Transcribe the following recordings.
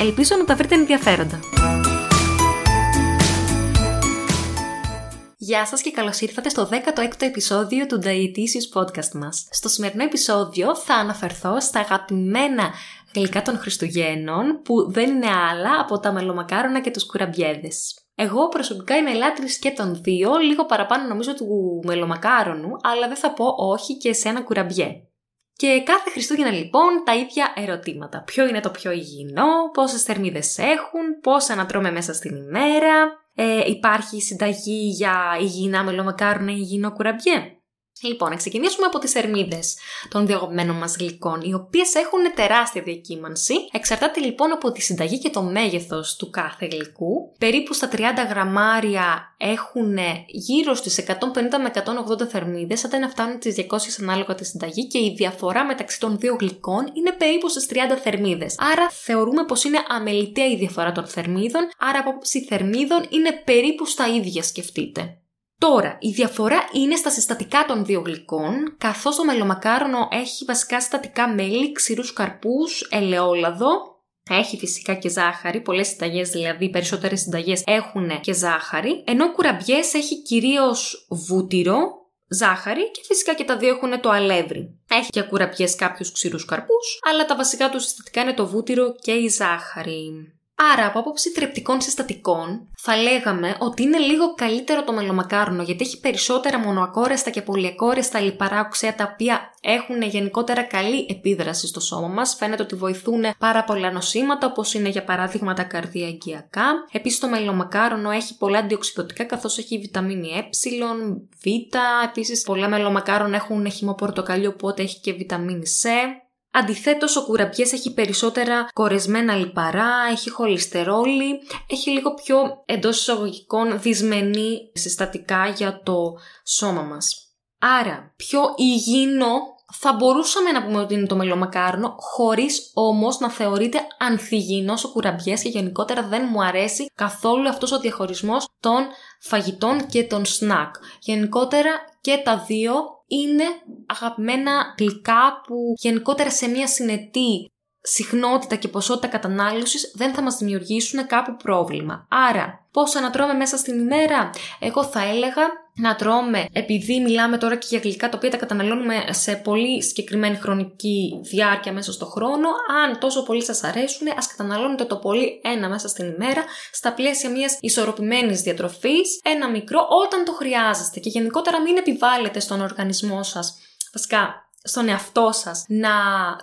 Ελπίζω να τα βρείτε ενδιαφέροντα. Γεια σας και καλώς ήρθατε στο 16ο επεισόδιο του Dietitious Podcast μας. Στο σημερινό επεισόδιο θα αναφερθώ στα αγαπημένα γλυκά των Χριστουγέννων που δεν είναι άλλα από τα μελομακάρονα και τους κουραμπιέδες. Εγώ προσωπικά είμαι λάτρης και των δύο, λίγο παραπάνω νομίζω του μελομακάρονου, αλλά δεν θα πω όχι και σε ένα κουραμπιέ. Και κάθε Χριστούγεννα λοιπόν τα ίδια ερωτήματα. Ποιο είναι το πιο υγιεινό, πόσες θερμίδες έχουν, πόσα να τρώμε μέσα στην ημέρα, ε, υπάρχει συνταγή για υγιεινά μελομακάρονα ή υγιεινό κουραμπιέ; Λοιπόν, να ξεκινήσουμε από τις θερμίδες των διαγωμένων μας γλυκών, οι οποίες έχουν τεράστια διακύμανση. Εξαρτάται λοιπόν από τη συνταγή και το μέγεθος του κάθε γλυκού. Περίπου στα 30 γραμμάρια έχουν γύρω στις 150 με 180 θερμίδες, αντί να φτάνουν τις 200 ανάλογα τη συνταγή και η διαφορά μεταξύ των δύο γλυκών είναι περίπου στις 30 θερμίδες. Άρα θεωρούμε πως είναι αμεληταία η διαφορά των θερμίδων, άρα από θερμίδων είναι περίπου στα ίδια σκεφτείτε. Τώρα, η διαφορά είναι στα συστατικά των δύο γλυκών, καθώς το μελομακάρονο έχει βασικά συστατικά μέλι, ξηρούς καρπούς, ελαιόλαδο, έχει φυσικά και ζάχαρη, πολλές συνταγές δηλαδή, περισσότερες συνταγές έχουν και ζάχαρη, ενώ ο κουραμπιές έχει κυρίως βούτυρο, ζάχαρη και φυσικά και τα δύο έχουν το αλεύρι. Έχει και κουραμπιές κάποιους ξηρούς καρπούς, αλλά τα βασικά τους συστατικά είναι το βούτυρο και η ζάχαρη. Άρα, από άποψη θρεπτικών συστατικών, θα λέγαμε ότι είναι λίγο καλύτερο το μελομακάρονο γιατί έχει περισσότερα μονοακόρεστα και πολυακόρεστα λιπαρά οξέα τα οποία έχουν γενικότερα καλή επίδραση στο σώμα μας. Φαίνεται ότι βοηθούν πάρα πολλά νοσήματα όπως είναι για παράδειγμα τα καρδιαγγειακά. Επίσης, το μελομακάρονο έχει πολλά αντιοξυδοτικά καθώς έχει βιταμίνη ε, β. Επίσης, πολλά μελομακάρονα έχουν χυμό πορτοκαλιού οπότε έχει και βιταμίνη C. Αντιθέτως ο κουραμπιές έχει περισσότερα κορεσμένα λιπαρά, έχει χολυστερόλη, έχει λίγο πιο εντός εισαγωγικών δυσμενή συστατικά για το σώμα μας. Άρα, πιο υγιεινό θα μπορούσαμε να πούμε ότι είναι το μελομακάρονο, χωρίς όμως να θεωρείται ανθυγιεινός ο κουραμπιές και γενικότερα δεν μου αρέσει καθόλου αυτός ο διαχωρισμός των φαγητών και των σνακ. Γενικότερα και τα δύο είναι αγαπημένα γλυκά που γενικότερα σε μια συνετή συχνότητα και ποσότητα κατανάλωσης δεν θα μας δημιουργήσουν κάπου πρόβλημα. Άρα, πόσα να τρώμε μέσα στην ημέρα, εγώ θα έλεγα να τρώμε, επειδή μιλάμε τώρα και για γλυκά τα οποία τα καταναλώνουμε σε πολύ συγκεκριμένη χρονική διάρκεια μέσα στο χρόνο, αν τόσο πολύ σας αρέσουν, ας καταναλώνετε το πολύ ένα μέσα στην ημέρα, στα πλαίσια μιας ισορροπημένης διατροφής, ένα μικρό όταν το χρειάζεστε και γενικότερα μην επιβάλλετε στον οργανισμό σας. Βασικά, στον εαυτό σας να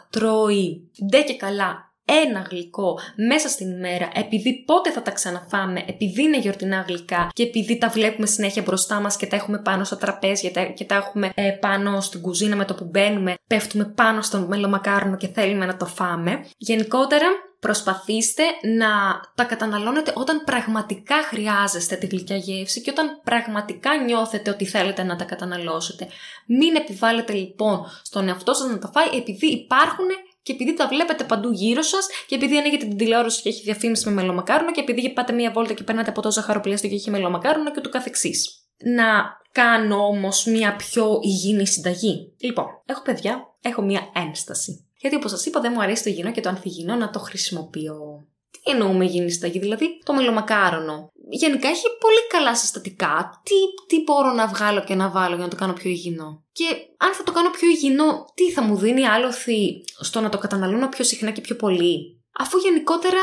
τρώει ντε και καλά ένα γλυκό μέσα στην ημέρα, επειδή πότε θα τα ξαναφάμε, επειδή είναι γιορτινά γλυκά και επειδή τα βλέπουμε συνέχεια μπροστά μας και τα έχουμε πάνω στα τραπέζια και τα έχουμε ε, πάνω στην κουζίνα με το που μπαίνουμε, πέφτουμε πάνω στο μελομακάρονο και θέλουμε να το φάμε. Γενικότερα, Προσπαθήστε να τα καταναλώνετε όταν πραγματικά χρειάζεστε τη γλυκιά γεύση και όταν πραγματικά νιώθετε ότι θέλετε να τα καταναλώσετε. Μην επιβάλλετε λοιπόν στον εαυτό σας να τα φάει επειδή υπάρχουν και επειδή τα βλέπετε παντού γύρω σας και επειδή ανοίγετε την τηλεόραση και έχει διαφήμιση με μελομακάρονο και επειδή πάτε μία βόλτα και παίρνετε από το ζαχαροπλαστικό και έχει μελομακάρονο και το καθεξής. Να κάνω όμως μία πιο υγιεινή συνταγή. Λοιπόν, έχω παιδιά, έχω μία ένσταση. Γιατί όπως σας είπα, δεν μου αρέσει το υγιεινό και το ανθυγιεινό να το χρησιμοποιώ. Τι εννοούμε υγιεινή συνταγή, δηλαδή το μελομακάρονο. Γενικά έχει πολύ καλά συστατικά. Τι, τι μπορώ να βγάλω και να βάλω για να το κάνω πιο υγιεινό; Και αν θα το κάνω πιο υγιεινό, τι θα μου δίνει άλοθη στο να το καταναλώνω πιο συχνά και πιο πολύ; Αφού γενικότερα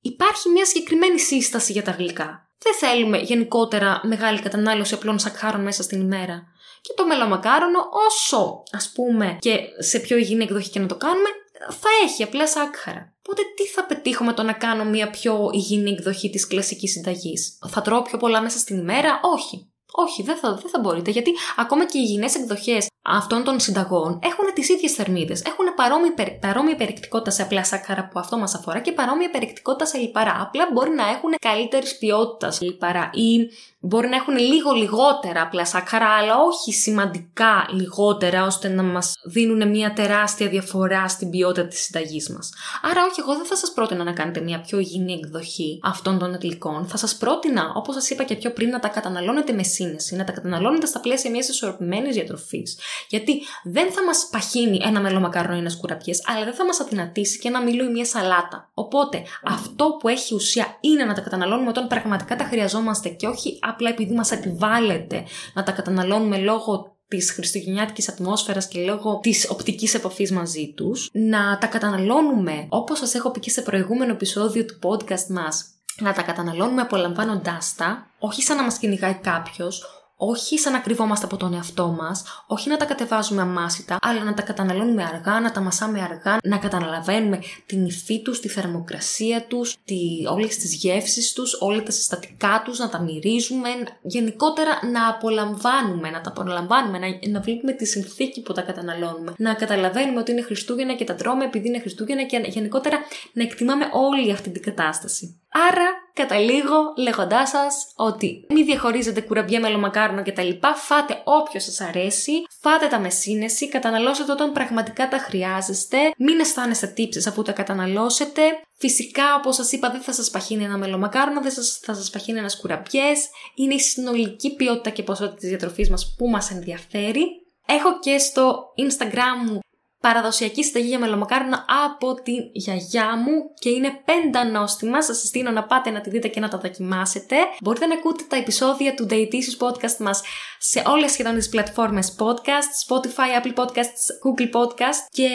υπάρχει μια συγκεκριμένη σύσταση για τα γλυκά. Δεν θέλουμε γενικότερα μεγάλη κατανάλωση απλών σακχάρων μέσα στην ημέρα. Και το μελομακάρονο, όσο ας πούμε και σε πιο υγιεινή εκδοχή και να το κάνουμε, θα έχει απλά σάκχαρα. Οπότε τι θα πετύχω με το να κάνω μια πιο υγιεινή εκδοχή της κλασικής συνταγής; Θα τρώω πιο πολλά μέσα στην ημέρα, όχι. Όχι, δεν θα, δεν θα μπορείτε, γιατί ακόμα και οι υγιεινές εκδοχές αυτών των συνταγών έχουν τις ίδιες θερμίδες. Έχουν παρόμοια, παρόμοια περιεκτικότητα σε απλά σάκχαρα που αυτό μας αφορά και παρόμοια περιεκτικότητα σε λιπαρά. Απλά μπορεί να έχουν καλύτερης ποιότητας λιπαρά ή μπορεί να έχουν λίγο λιγότερα απλά σάκχαρα, αλλά όχι σημαντικά λιγότερα ώστε να μας δίνουν μια τεράστια διαφορά στην ποιότητα της συνταγής μας. Άρα, όχι, εγώ δεν θα σας πρότεινα να κάνετε μια πιο υγιεινή εκδοχή αυτών των γλυκών. Θα σας πρότεινα, όπως σας είπα και πιο πριν, να τα καταναλώνετε με σύνεση, να τα καταναλώνετε στα πλαίσια μιας ισορροπημένης διατροφής. Γιατί δεν θα μας παχύνει ένα μελό μακαρόνι ή ένας κουραμπιές, αλλά δεν θα μας αδυνατήσει και ένα μήλο ή μια σαλάτα. Οπότε, αυτό που έχει ουσία είναι να τα καταναλώνουμε όταν πραγματικά τα χρειαζόμαστε και όχι απλά επειδή μας επιβάλλεται να τα καταναλώνουμε λόγω της χριστουγεννιάτικης ατμόσφαιρας και λόγω της οπτικής επαφής μαζί τους, να τα καταναλώνουμε όπως σας έχω πει και σε προηγούμενο επεισόδιο του podcast μας, να τα καταναλώνουμε απολαμβάνοντάς τα, όχι σαν να μας κυνηγάει κάποιος, όχι σαν να κρυβόμαστε από τον εαυτό μας, όχι να τα κατεβάζουμε αμάσιτα, αλλά να τα καταναλώνουμε αργά, να τα μασάμε αργά, να καταλαβαίνουμε την υφή τους, τη θερμοκρασία τους, τη, όλες τις γεύσεις τους, όλα τα συστατικά τους, να τα μυρίζουμε, γενικότερα να απολαμβάνουμε, να τα απολαμβάνουμε, να, να βλέπουμε τη συνθήκη που τα καταναλώνουμε, να καταλαβαίνουμε ότι είναι Χριστούγεννα και τα τρώμε επειδή είναι Χριστούγεννα και γενικότερα να εκτιμάμε όλη αυτή την κατάσταση. Άρα, καταλήγω λέγοντάς σας ότι μην διαχωρίζετε κουραμπιέ μελομακάρονο κτλ. Φάτε όποιο σας αρέσει, φάτε τα με σύνεση, καταναλώσετε όταν πραγματικά τα χρειάζεστε, μην αισθάνεστε τύψεις αφού τα καταναλώσετε. Φυσικά, όπως σας είπα, δεν θα σας παχύνει ένα μελομακάρονο, δεν θα σας παχύνει ένας κουραμπιές. Είναι η συνολική ποιότητα και ποσότητα της διατροφής μας που μας ενδιαφέρει. Έχω και στο Instagram μου παραδοσιακή συνταγή για μελομακάρονα από τη γιαγιά μου και είναι πέντα νόστιμα. Σας συστήνω να πάτε να τη δείτε και να τα δοκιμάσετε. Μπορείτε να ακούτε τα επεισόδια του Dietitious Podcast μας σε όλες σχεδόν τις πλατφόρμες podcast, Spotify, Apple Podcasts, Google Podcast και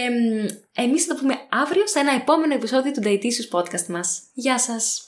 εμείς θα τα πούμε αύριο σε ένα επόμενο επεισόδιο του Dietitious Podcast μας. Γεια σας!